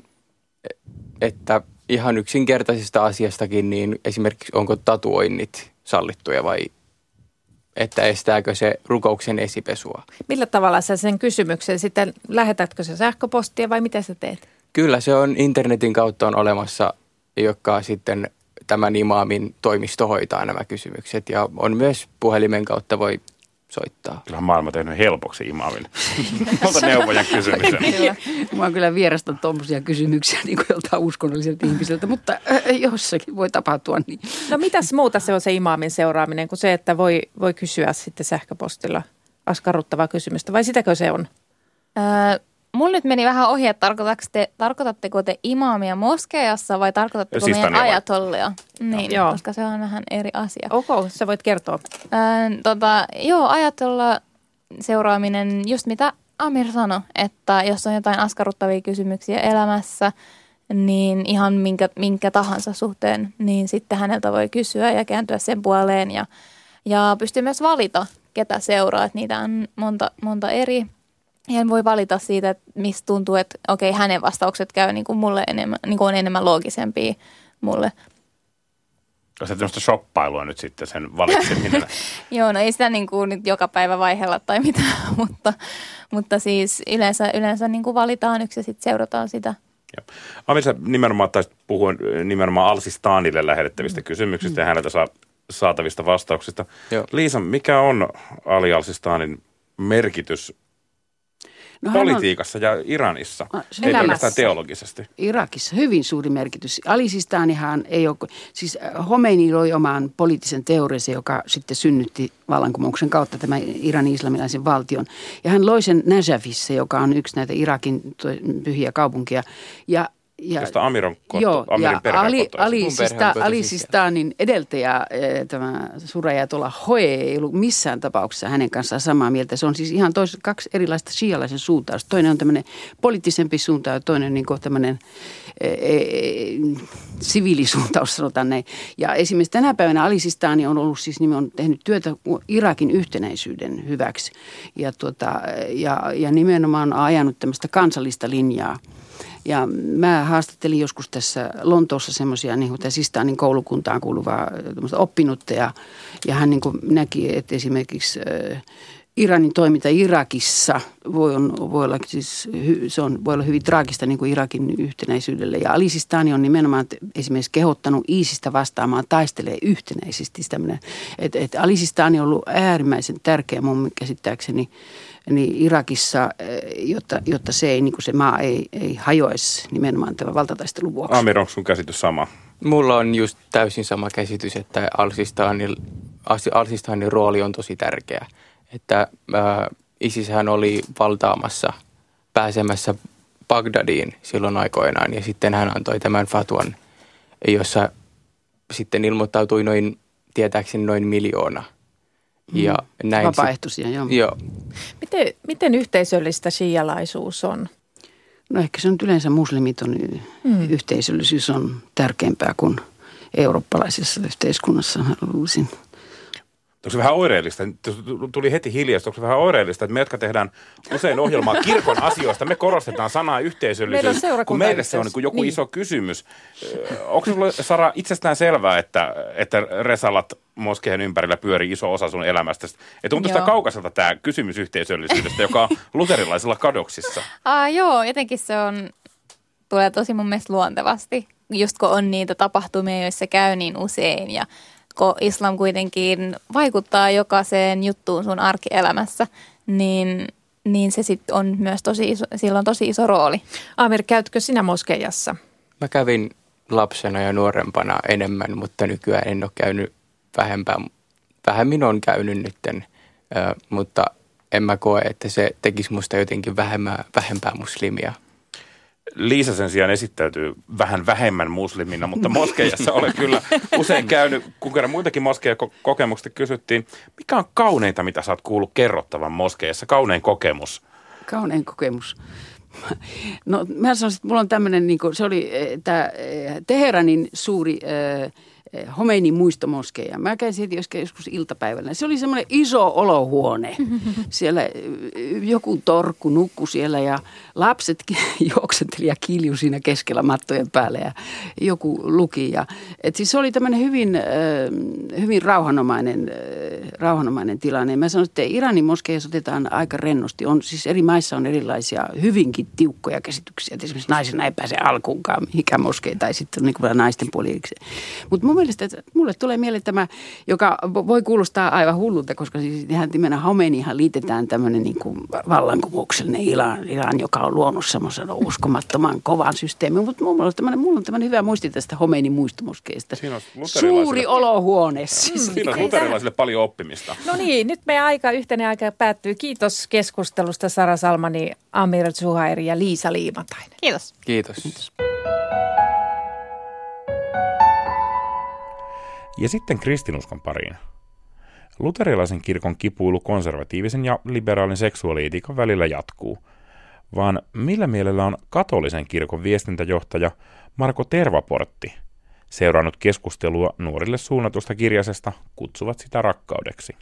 että ihan yksinkertaisesta asiastakin, niin esimerkiksi onko tatuoinnit sallittuja vai että estääkö se rukouksen esipesua. Millä tavalla sä sen kysymyksen sitten, lähetätkö se sähköpostia vai mitä sä teet? Kyllä se on internetin kautta on olemassa, joka sitten tämän imaamin toimisto hoitaa nämä kysymykset ja on myös puhelimen kautta voi soittaa. Kyllähän maailma tehnyt helpoksi imaamin. Monta neuvojan kysymyksen. Mä oon kyllä vierastan tuommoisia kysymyksiä niin kuin joltain uskonnolliselta ihmiseltä, mutta äh, jossakin voi tapahtua niin. No mitäs muuta se on se imaamin seuraaminen kuin se, että voi, voi kysyä sitten sähköpostilla askarruttavaa kysymystä vai sitäkö se on? Öö, Mulla nyt meni vähän ohi, että te, tarkoitatteko te imaamia moskeijassa vai tarkoitatteko siis meidän ajatollia? Niin, joo. koska se on vähän eri asia. Ok, sä voit kertoa. Äh, tota, joo, ajatolla seuraaminen, just mitä Amir sanoi, että jos on jotain askarruttavia kysymyksiä elämässä, niin ihan minkä, minkä tahansa suhteen, niin sitten häneltä voi kysyä ja kääntyä sen puoleen ja, ja pystyy myös valita, ketä seuraa. Että niitä on monta, monta eri en voi valita siitä, että mistä tuntuu, että okei, hänen vastaukset käy niin kuin mulle enemmän, niin kuin on enemmän loogisempia mulle. Onko se tämmöistä shoppailua nyt sitten sen valitseminen? Joo, no ei sitä niin kuin nyt joka päivä vaihella tai mitään, mutta, mutta siis yleensä, yleensä niin kuin valitaan yksi ja sitten seurataan sitä. Avi, sä nimenomaan taisit puhua nimenomaan Alsistaanille lähetettävistä mm. kysymyksistä mm. ja häneltä saa, saatavista vastauksista. Joo. Liisa, mikä on Ali Alsistaanin merkitys No, Politiikassa on, ja Iranissa, no, ei pelkästään teologisesti. Irakissa hyvin suuri merkitys. Alisistanihan ei ole, siis Homeini loi oman poliittisen teoriansa, joka sitten synnytti vallankumouksen kautta tämän Iranin islamilaisen valtion. Ja hän loi sen Najafissa, joka on yksi näitä Irakin pyhiä kaupunkia. Ja ja, josta Amir on kottu, joo, Amirin ja Ali, Ali, Sista, Ali Sistanin edeltäjä, eh, tämä tuolla Hoe, ei ollut missään tapauksessa hänen kanssaan samaa mieltä. Se on siis ihan tois, kaksi erilaista shialaisen suuntausta. Toinen on tämmöinen poliittisempi suunta ja toinen niin tämmöinen e, e, siviilisuuntaus, sanotaan näin. Ja esimerkiksi tänä päivänä Ali Sistani on ollut siis on tehnyt työtä Irakin yhtenäisyyden hyväksi. Ja, tuota, ja, ja nimenomaan on ajanut tämmöistä kansallista linjaa – ja mä haastattelin joskus tässä Lontoossa semmoisia niin Sistanin koulukuntaan kuuluvaa oppinutta ja, ja hän niin näki, että esimerkiksi Iranin toiminta Irakissa voi, on, voi, olla, siis, se on, voi olla hyvin traagista niin kuin Irakin yhtenäisyydelle. Ja Alisistani on nimenomaan esimerkiksi kehottanut ISistä vastaamaan taistelee yhtenäisesti. Että et Alisistani on ollut äärimmäisen tärkeä mun käsittääkseni niin Irakissa, jotta, jotta se, ei, niin kuin se maa ei, ei hajoisi nimenomaan tämän valtataistelun vuoksi. Amir, onko sun käsitys sama? Mulla on just täysin sama käsitys, että Al-Sistanin, Al-Sistanin rooli on tosi tärkeä. Että äh, ISIShän oli valtaamassa, pääsemässä Bagdadiin silloin aikoinaan ja sitten hän antoi tämän fatuan, jossa sitten ilmoittautui noin, tietääkseni noin miljoona. Ja mm. näin Vapaaehtoisia, joo. joo. Miten, miten yhteisöllistä shialaisuus on? No ehkä se on yleensä muslimit on mm. yhteisöllisyys on tärkeämpää kuin eurooppalaisessa yhteiskunnassa, luulisin. Onko se vähän oireellista? Tuli heti hiljaista. Onko se vähän oireellista, että me, jotka tehdään usein ohjelmaa kirkon asioista, me korostetaan sanaa yhteisöllisyys, kun meille se on niin joku niin. iso kysymys. Onko sinulle, Sara, itsestään selvää, että, että Resalat moskeen ympärillä pyörii iso osa sun elämästä? Että tuntuu sitä kaukaiselta tämä kysymys yhteisöllisyydestä, joka on luterilaisilla kadoksissa. Ah, joo, jotenkin se on, tulee tosi mun mielestä luontevasti. Just kun on niitä tapahtumia, joissa käy niin usein ja kun islam kuitenkin vaikuttaa jokaiseen juttuun sun arkielämässä, niin, niin se sitten on myös tosi iso, sillä on tosi iso rooli. Amir, käytkö sinä moskeijassa? Mä kävin lapsena ja nuorempana enemmän, mutta nykyään en ole käynyt vähempää. Vähemmin on käynyt nytten, mutta en mä koe, että se tekisi musta jotenkin vähemmää, vähempää muslimia. Liisa sen sijaan esittäytyy vähän vähemmän muslimina, mutta moskeijassa olen kyllä usein käynyt, kun kerran muitakin moskeija-kokemuksista kysyttiin, mikä on kauneinta, mitä oot kuullut kerrottavan moskeijassa, kaunein kokemus? Kaunein kokemus. No mä sanoisin, että mulla on tämmöinen, niin se oli eh, tämä eh, Teheranin suuri äh, Homeinin muistomoskeja. Mä käyn sieltä joskus iltapäivällä. Se oli semmoinen iso olohuone. Siellä joku torkku nukkui siellä ja lapset juoksetteli ja kilju siinä keskellä mattojen päällä ja joku luki. Ja, et siis se oli tämmöinen hyvin, hyvin rauhanomainen, rauhanomainen tilanne. Mä sanoin, että Iranin moskeijassa otetaan aika rennosti. On, siis eri maissa on erilaisia hyvinkin tiukkoja käsityksiä. Et esimerkiksi naisena ei pääse alkuunkaan mihinkään moskeen tai sitten niin kuin naisten puoli. Mutta mun mielestä, että mulle tulee mieleen tämä, joka voi kuulostaa aivan hullulta, koska siis ihan nimena Homenihan liitetään tämmöinen niin kuin vallankumouksellinen Iran, Iran, joka on luonut semmoisen uskomattoman kovan systeemin. Mutta mulla on tämmöinen, mulla on tämmöinen hyvä muisti tästä Homeinin muistomuskeista. Suuri olohuone. Siis. Siinä on luterilaisille paljon oppimista. No niin, nyt meidän aika, yhteinen aika päättyy. Kiitos keskustelusta Sara Salmani, Amir Zuhair ja Liisa Liimatainen. Kiitos. Kiitos. Kiitos. Ja sitten kristinuskon pariin. Luterilaisen kirkon kipuilu konservatiivisen ja liberaalin seksuaalietiikan välillä jatkuu, vaan millä mielellä on katolisen kirkon viestintäjohtaja Marko Tervaportti seurannut keskustelua nuorille suunnatusta kirjasesta Kutsuvat sitä rakkaudeksi.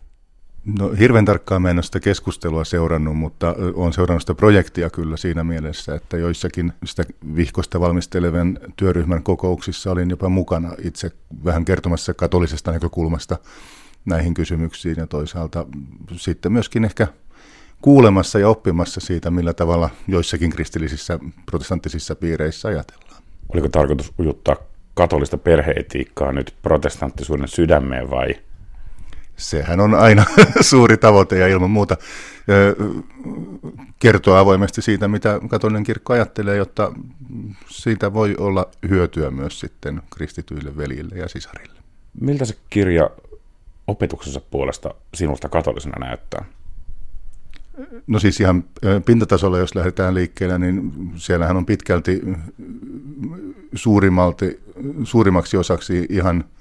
No hirveän tarkkaan mä en ole sitä keskustelua seurannut, mutta olen seurannut sitä projektia kyllä siinä mielessä, että joissakin sitä vihkosta valmistelevan työryhmän kokouksissa olin jopa mukana itse vähän kertomassa katolisesta näkökulmasta näihin kysymyksiin ja toisaalta sitten myöskin ehkä kuulemassa ja oppimassa siitä, millä tavalla joissakin kristillisissä protestanttisissa piireissä ajatellaan. Oliko tarkoitus ujuttaa katolista perheetiikkaa nyt protestanttisuuden sydämeen vai – sehän on aina suuri tavoite ja ilman muuta kertoa avoimesti siitä, mitä katolinen kirkko ajattelee, jotta siitä voi olla hyötyä myös sitten kristityille veljille ja sisarille. Miltä se kirja opetuksensa puolesta sinusta katolisena näyttää? No siis ihan pintatasolla, jos lähdetään liikkeelle, niin siellähän on pitkälti suurimmalti, suurimmaksi osaksi ihan –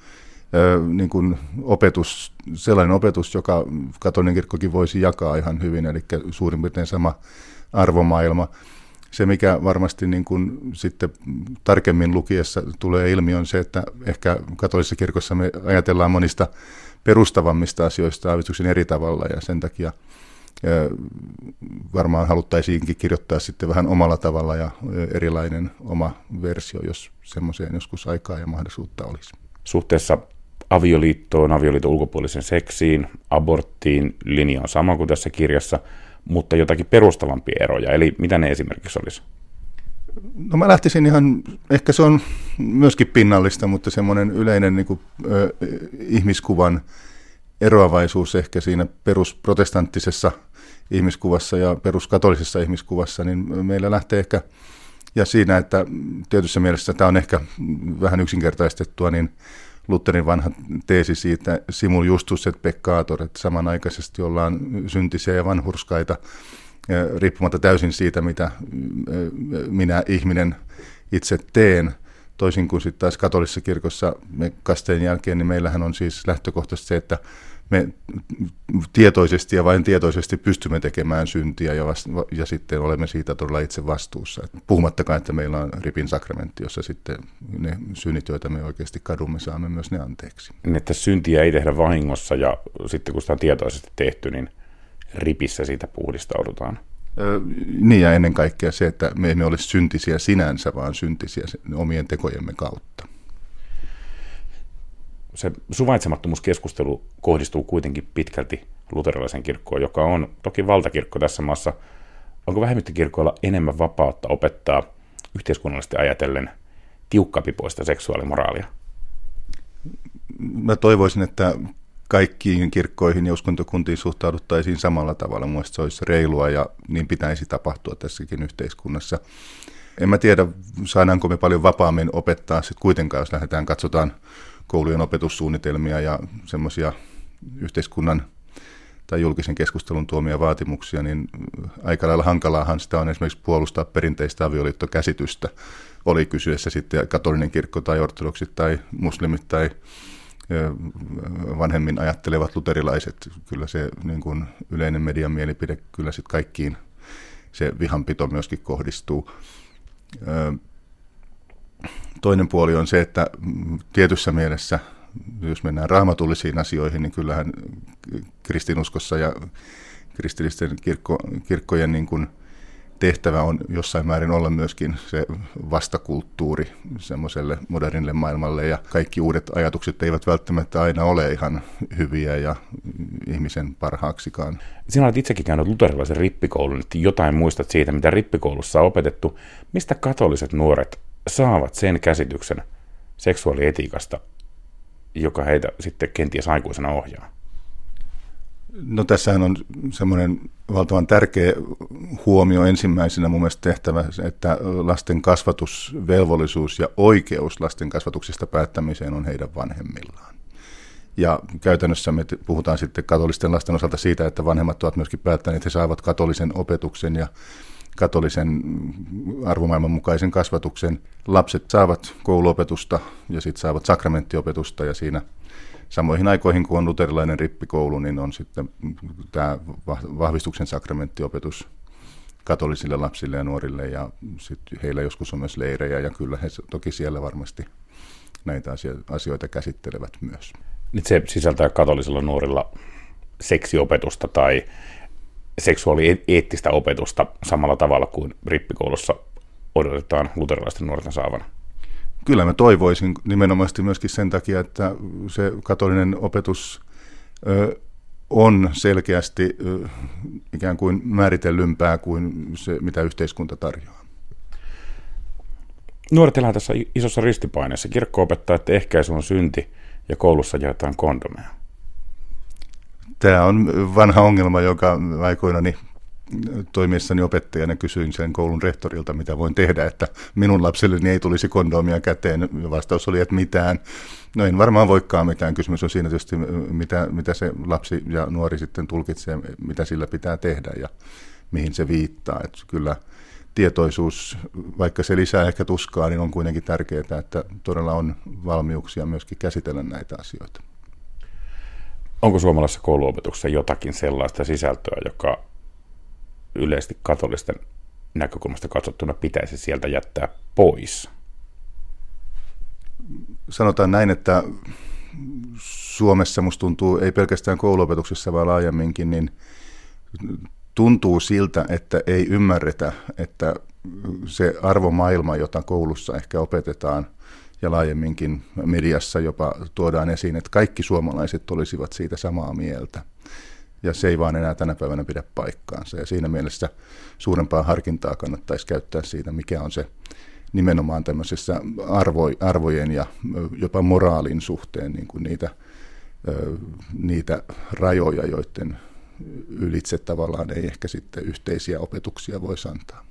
niin kuin opetus, sellainen opetus, joka katolinen kirkkokin voisi jakaa ihan hyvin, eli suurin piirtein sama arvomaailma. Se, mikä varmasti niin kuin sitten tarkemmin lukiessa tulee ilmi, on se, että ehkä katolisessa kirkossa me ajatellaan monista perustavammista asioista aavistuksen eri tavalla, ja sen takia varmaan haluttaisiinkin kirjoittaa sitten vähän omalla tavalla ja erilainen oma versio, jos semmoiseen joskus aikaa ja mahdollisuutta olisi. Suhteessa avioliittoon, avioliiton ulkopuolisen seksiin, aborttiin, linja on sama kuin tässä kirjassa, mutta jotakin perustavampia eroja. Eli mitä ne esimerkiksi olisi? No mä lähtisin ihan, ehkä se on myöskin pinnallista, mutta semmoinen yleinen niin kuin, ö, ihmiskuvan eroavaisuus ehkä siinä perusprotestanttisessa ihmiskuvassa ja peruskatolisessa ihmiskuvassa, niin meillä lähtee ehkä, ja siinä, että tietyssä mielessä tämä on ehkä vähän yksinkertaistettua, niin Lutherin vanha teesi siitä simul justus et peccator, että samanaikaisesti ollaan syntisiä ja vanhurskaita, riippumatta täysin siitä, mitä minä ihminen itse teen. Toisin kuin sitten taas katolisessa kirkossa me kasteen jälkeen, niin meillähän on siis lähtökohtaisesti se, että me tietoisesti ja vain tietoisesti pystymme tekemään syntiä ja, vasta, ja sitten olemme siitä todella itse vastuussa. Puhumattakaan, että meillä on ripin sakramentti, jossa sitten ne synnit, joita me oikeasti kadumme, saamme myös ne anteeksi. Niin, että syntiä ei tehdä vahingossa ja sitten kun sitä on tietoisesti tehty, niin ripissä siitä puhdistaudutaan. Niin ja ennen kaikkea se, että me emme ole syntisiä sinänsä, vaan syntisiä omien tekojemme kautta se suvaitsemattomuuskeskustelu kohdistuu kuitenkin pitkälti luterilaisen kirkkoon, joka on toki valtakirkko tässä maassa. Onko vähemmistökirkoilla enemmän vapautta opettaa yhteiskunnallisesti ajatellen tiukkapipoista seksuaalimoraalia? Mä toivoisin, että kaikkiin kirkkoihin ja uskontokuntiin suhtauduttaisiin samalla tavalla. Mielestäni se olisi reilua ja niin pitäisi tapahtua tässäkin yhteiskunnassa. En mä tiedä, saadaanko me paljon vapaammin opettaa sitten kuitenkaan, jos lähdetään, katsotaan koulujen opetussuunnitelmia ja semmoisia yhteiskunnan tai julkisen keskustelun tuomia vaatimuksia, niin aika lailla hankalaahan sitä on esimerkiksi puolustaa perinteistä avioliittokäsitystä. Oli kysyessä sitten katolinen kirkko tai ortodoksit tai muslimit tai vanhemmin ajattelevat luterilaiset. Kyllä se niin kuin yleinen median mielipide kyllä sitten kaikkiin se vihanpito myöskin kohdistuu. Toinen puoli on se, että tietyssä mielessä, jos mennään raamatullisiin asioihin, niin kyllähän kristinuskossa ja kristillisten kirkko, kirkkojen niin kuin tehtävä on jossain määrin olla myöskin se vastakulttuuri semmoiselle modernille maailmalle ja kaikki uudet ajatukset eivät välttämättä aina ole ihan hyviä ja ihmisen parhaaksikaan. Sinä olet itsekin käynyt luterilaisen rippikoulun, että jotain muistat siitä, mitä rippikoulussa on opetettu. Mistä katoliset nuoret saavat sen käsityksen seksuaalietiikasta, joka heitä sitten kenties aikuisena ohjaa? No tässähän on semmoinen valtavan tärkeä huomio ensimmäisenä mun mielestä tehtävä, että lasten kasvatusvelvollisuus ja oikeus lasten kasvatuksesta päättämiseen on heidän vanhemmillaan. Ja käytännössä me puhutaan sitten katolisten lasten osalta siitä, että vanhemmat ovat myöskin päättäneet, että he saavat katolisen opetuksen ja katolisen arvomaailman mukaisen kasvatuksen. Lapset saavat kouluopetusta ja sitten saavat sakramenttiopetusta ja siinä samoihin aikoihin, kun on luterilainen rippikoulu, niin on sitten tämä vahvistuksen sakramenttiopetus katolisille lapsille ja nuorille ja sitten heillä joskus on myös leirejä ja kyllä he toki siellä varmasti näitä asioita käsittelevät myös. Nyt se sisältää katolisilla nuorilla seksiopetusta tai seksuaalieettistä opetusta samalla tavalla kuin rippikoulussa odotetaan luterilaisten nuorten saavana? Kyllä mä toivoisin nimenomaan myöskin sen takia, että se katolinen opetus ö, on selkeästi ö, ikään kuin määritellympää kuin se, mitä yhteiskunta tarjoaa. Nuoret elää tässä isossa ristipaineessa. Kirkko opettaa, että ehkäisy on synti ja koulussa jaetaan kondomeja. Tämä on vanha ongelma, joka aikoinani toimiessani opettajana kysyin sen koulun rehtorilta, mitä voin tehdä, että minun lapselleni ei tulisi kondomia käteen. Vastaus oli, että mitään. No en varmaan voikaan mitään. Kysymys on siinä tietysti, mitä, mitä se lapsi ja nuori sitten tulkitsee, mitä sillä pitää tehdä ja mihin se viittaa. Että kyllä tietoisuus, vaikka se lisää ehkä tuskaa, niin on kuitenkin tärkeää, että todella on valmiuksia myöskin käsitellä näitä asioita. Onko suomalaisessa kouluopetuksessa jotakin sellaista sisältöä, joka yleisesti katolisten näkökulmasta katsottuna pitäisi sieltä jättää pois? Sanotaan näin, että Suomessa musta tuntuu, ei pelkästään kouluopetuksessa, vaan laajemminkin, niin tuntuu siltä, että ei ymmärretä, että se arvomaailma, jota koulussa ehkä opetetaan, ja laajemminkin mediassa jopa tuodaan esiin, että kaikki suomalaiset olisivat siitä samaa mieltä. Ja se ei vaan enää tänä päivänä pidä paikkaansa. Ja siinä mielessä suurempaa harkintaa kannattaisi käyttää siitä, mikä on se nimenomaan tämmöisessä arvo, arvojen ja jopa moraalin suhteen niin kuin niitä, niitä rajoja, joiden ylitse tavallaan ei ehkä sitten yhteisiä opetuksia voisi antaa.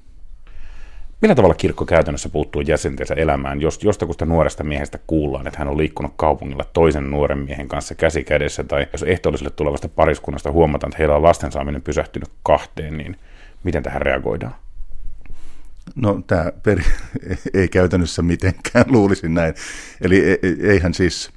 Millä tavalla kirkko käytännössä puuttuu jäsentensä elämään, jos jostakusta nuoresta miehestä kuullaan, että hän on liikkunut kaupungilla toisen nuoren miehen kanssa käsi kädessä, tai jos ehtoolliselle tulevasta pariskunnasta huomataan, että heillä on lasten saaminen pysähtynyt kahteen, niin miten tähän reagoidaan? No tämä peri- ei käytännössä mitenkään, luulisin näin. Eli e, e, eihän siis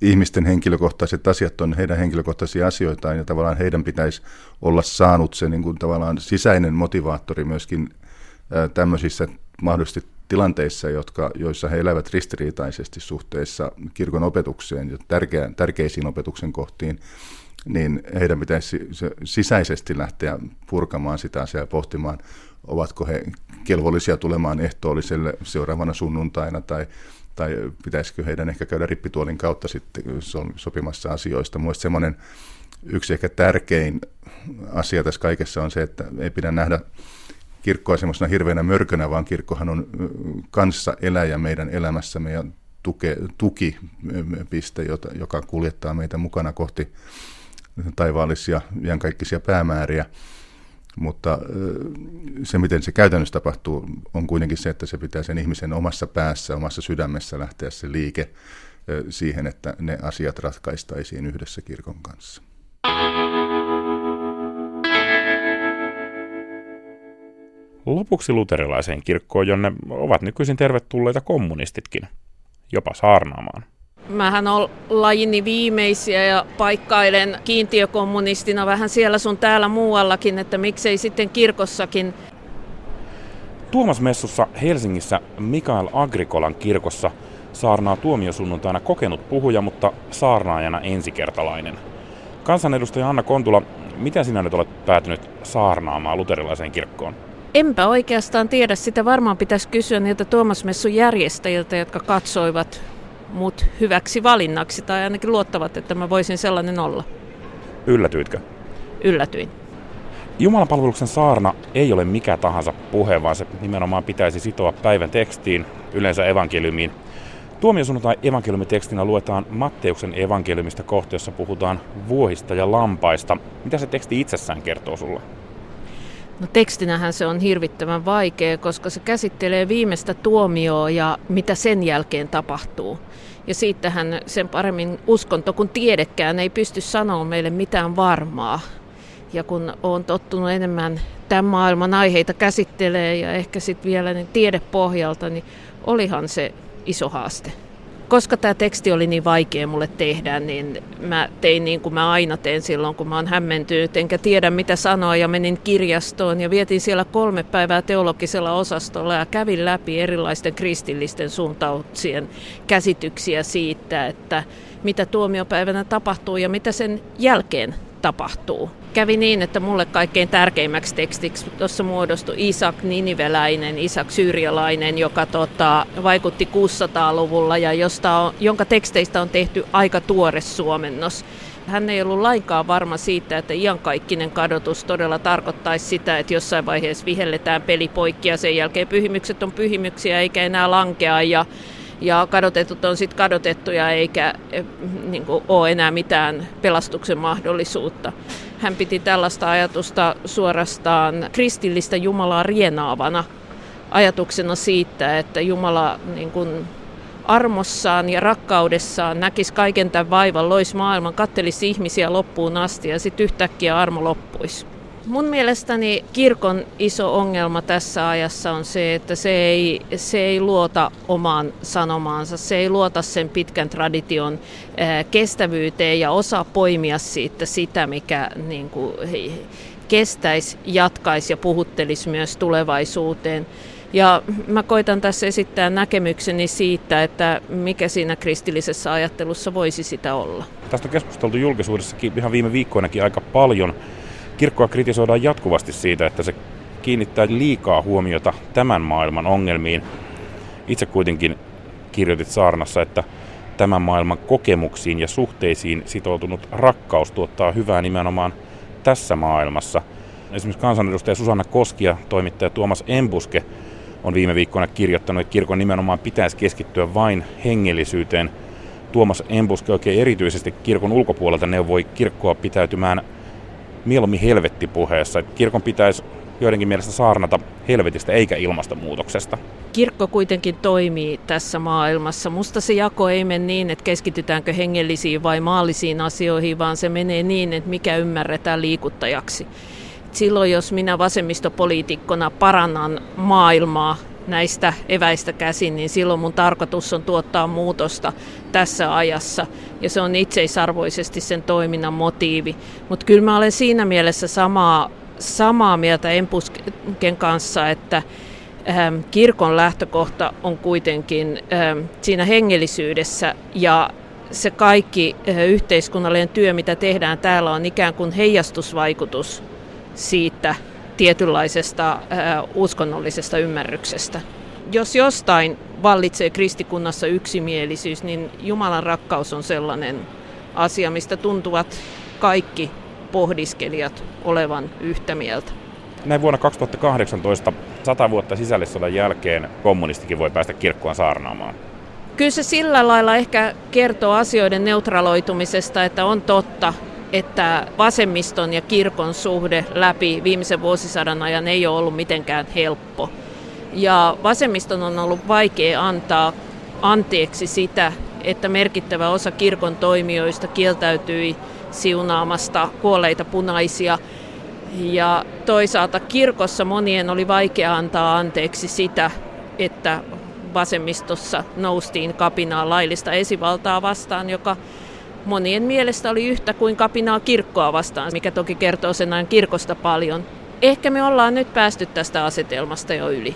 ihmisten henkilökohtaiset asiat on heidän henkilökohtaisia asioitaan ja tavallaan heidän pitäisi olla saanut se niin kuin tavallaan sisäinen motivaattori myöskin tämmöisissä mahdollisesti tilanteissa, jotka, joissa he elävät ristiriitaisesti suhteessa kirkon opetukseen ja tärkeä, tärkeisiin opetuksen kohtiin, niin heidän pitäisi sisäisesti lähteä purkamaan sitä asiaa ja pohtimaan, ovatko he kelvollisia tulemaan ehtoolliselle seuraavana sunnuntaina tai, tai pitäisikö heidän ehkä käydä rippituolin kautta sitten sopimassa asioista. Mielestäni semmoinen yksi ehkä tärkein asia tässä kaikessa on se, että ei pidä nähdä kirkkoa semmoisena hirveänä mörkönä, vaan kirkkohan on kanssa eläjä meidän elämässämme ja tuke, tukipiste, joka kuljettaa meitä mukana kohti taivaallisia iankaikkisia päämääriä. Mutta se, miten se käytännössä tapahtuu, on kuitenkin se, että se pitää sen ihmisen omassa päässä, omassa sydämessä lähteä se liike siihen, että ne asiat ratkaistaisiin yhdessä kirkon kanssa. Lopuksi luterilaiseen kirkkoon, jonne ovat nykyisin tervetulleita kommunistitkin, jopa saarnaamaan. Mähän on lajini viimeisiä ja paikkailen kiintiökommunistina vähän siellä sun täällä muuallakin, että miksei sitten kirkossakin. Tuomas Messussa Helsingissä Mikael Agrikolan kirkossa saarnaa tuomiosunnuntaina kokenut puhuja, mutta saarnaajana ensikertalainen. Kansanedustaja Anna Kontula, miten sinä nyt olet päätynyt saarnaamaan luterilaiseen kirkkoon? Enpä oikeastaan tiedä. Sitä varmaan pitäisi kysyä niiltä Tuomas Messun järjestäjiltä, jotka katsoivat mut hyväksi valinnaksi tai ainakin luottavat, että mä voisin sellainen olla. Yllätyitkö? Yllätyin. Jumalan palveluksen saarna ei ole mikä tahansa puhe, vaan se nimenomaan pitäisi sitoa päivän tekstiin, yleensä evankeliumiin. Tuomiosunnuntai evankeliumitekstinä luetaan Matteuksen evankeliumista kohta, jossa puhutaan vuohista ja lampaista. Mitä se teksti itsessään kertoo sulle? No tekstinähän se on hirvittävän vaikea, koska se käsittelee viimeistä tuomioa ja mitä sen jälkeen tapahtuu. Ja siitähän sen paremmin uskonto kuin tiedekään ei pysty sanoa meille mitään varmaa. Ja kun on tottunut enemmän tämän maailman aiheita käsittelee ja ehkä sitten vielä niin tiedepohjalta, niin olihan se iso haaste koska tämä teksti oli niin vaikea mulle tehdä, niin mä tein niin kuin mä aina teen silloin, kun mä oon hämmentynyt, enkä tiedä mitä sanoa, ja menin kirjastoon ja vietin siellä kolme päivää teologisella osastolla ja kävin läpi erilaisten kristillisten suuntauksien käsityksiä siitä, että mitä tuomiopäivänä tapahtuu ja mitä sen jälkeen tapahtuu. Kävi niin, että mulle kaikkein tärkeimmäksi tekstiksi tuossa muodostui Isak Niniveläinen, Isak Syyrialainen, joka tota, vaikutti 600-luvulla ja josta on, jonka teksteistä on tehty aika tuore suomennos. Hän ei ollut lainkaan varma siitä, että iankaikkinen kadotus todella tarkoittaisi sitä, että jossain vaiheessa vihelletään peli poikki ja sen jälkeen pyhimykset on pyhimyksiä eikä enää lankea ja ja kadotetut on sitten kadotettuja eikä eh, niin kuin, ole enää mitään pelastuksen mahdollisuutta. Hän piti tällaista ajatusta suorastaan kristillistä Jumalaa rienaavana ajatuksena siitä, että Jumala niin kuin, armossaan ja rakkaudessaan näkisi kaiken tämän vaivan, loisi maailman, kattelisi ihmisiä loppuun asti ja sitten yhtäkkiä armo loppuisi. Mun mielestäni kirkon iso ongelma tässä ajassa on se, että se ei, se ei luota omaan sanomaansa, se ei luota sen pitkän tradition kestävyyteen ja osaa poimia siitä sitä, mikä niin kuin, kestäisi, jatkaisi ja puhuttelisi myös tulevaisuuteen. Ja mä koitan tässä esittää näkemykseni siitä, että mikä siinä kristillisessä ajattelussa voisi sitä olla. Tästä on keskusteltu julkisuudessakin ihan viime viikkoinakin aika paljon. Kirkkoa kritisoidaan jatkuvasti siitä, että se kiinnittää liikaa huomiota tämän maailman ongelmiin. Itse kuitenkin kirjoitit saarnassa, että tämän maailman kokemuksiin ja suhteisiin sitoutunut rakkaus tuottaa hyvää nimenomaan tässä maailmassa. Esimerkiksi kansanedustaja Susanna Koski ja toimittaja Tuomas Embuske on viime viikkoina kirjoittanut, että kirkon nimenomaan pitäisi keskittyä vain hengellisyyteen. Tuomas Embuske oikein erityisesti kirkon ulkopuolelta neuvoi kirkkoa pitäytymään mieluummin helvettipuheessa. Että kirkon pitäisi joidenkin mielestä saarnata helvetistä eikä ilmastonmuutoksesta. Kirkko kuitenkin toimii tässä maailmassa. Musta se jako ei mene niin, että keskitytäänkö hengellisiin vai maallisiin asioihin, vaan se menee niin, että mikä ymmärretään liikuttajaksi. Silloin jos minä vasemmistopoliitikkona parannan maailmaa näistä eväistä käsin, niin silloin mun tarkoitus on tuottaa muutosta tässä ajassa. Ja se on itseisarvoisesti sen toiminnan motiivi. Mutta kyllä mä olen siinä mielessä samaa, samaa mieltä Empusken kanssa, että ähm, kirkon lähtökohta on kuitenkin ähm, siinä hengellisyydessä ja se kaikki äh, yhteiskunnallinen työ, mitä tehdään täällä, on ikään kuin heijastusvaikutus siitä tietynlaisesta uskonnollisesta ymmärryksestä. Jos jostain vallitsee kristikunnassa yksimielisyys, niin Jumalan rakkaus on sellainen asia, mistä tuntuvat kaikki pohdiskelijat olevan yhtä mieltä. Näin vuonna 2018, sata vuotta sisällissodan jälkeen, kommunistikin voi päästä kirkkoon saarnaamaan. Kyllä se sillä lailla ehkä kertoo asioiden neutraloitumisesta, että on totta, että vasemmiston ja kirkon suhde läpi viimeisen vuosisadan ajan ei ole ollut mitenkään helppo. Ja vasemmiston on ollut vaikea antaa anteeksi sitä, että merkittävä osa kirkon toimijoista kieltäytyi siunaamasta kuolleita punaisia. Ja toisaalta kirkossa monien oli vaikea antaa anteeksi sitä, että vasemmistossa noustiin kapinaa laillista esivaltaa vastaan, joka monien mielestä oli yhtä kuin kapinaa kirkkoa vastaan, mikä toki kertoo sen ajan kirkosta paljon. Ehkä me ollaan nyt päästy tästä asetelmasta jo yli.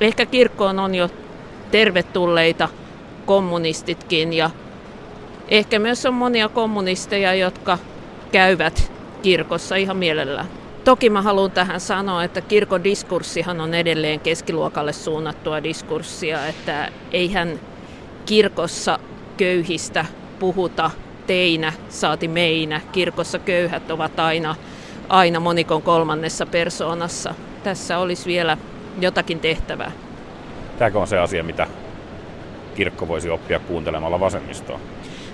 Ehkä kirkkoon on jo tervetulleita kommunistitkin ja ehkä myös on monia kommunisteja, jotka käyvät kirkossa ihan mielellään. Toki mä haluan tähän sanoa, että kirkon diskurssihan on edelleen keskiluokalle suunnattua diskurssia, että eihän kirkossa köyhistä puhuta teinä, saati meinä. Kirkossa köyhät ovat aina, aina monikon kolmannessa persoonassa. Tässä olisi vielä jotakin tehtävää. Tämäkö on se asia, mitä kirkko voisi oppia kuuntelemalla vasemmistoa?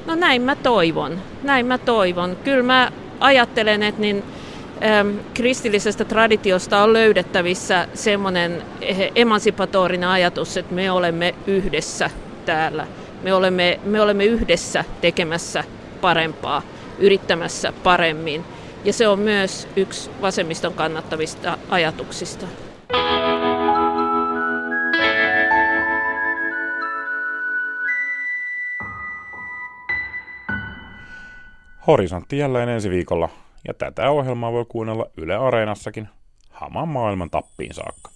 No näin mä toivon. Näin mä toivon. Kyllä mä ajattelen, että niin, äm, kristillisestä traditiosta on löydettävissä semmoinen eh, emansipatorinen ajatus, että me olemme yhdessä täällä – me olemme, me olemme yhdessä tekemässä parempaa, yrittämässä paremmin. Ja se on myös yksi vasemmiston kannattavista ajatuksista. Horisontti jälleen ensi viikolla, ja tätä ohjelmaa voi kuunnella Yle Areenassakin hamaan maailman tappiin saakka.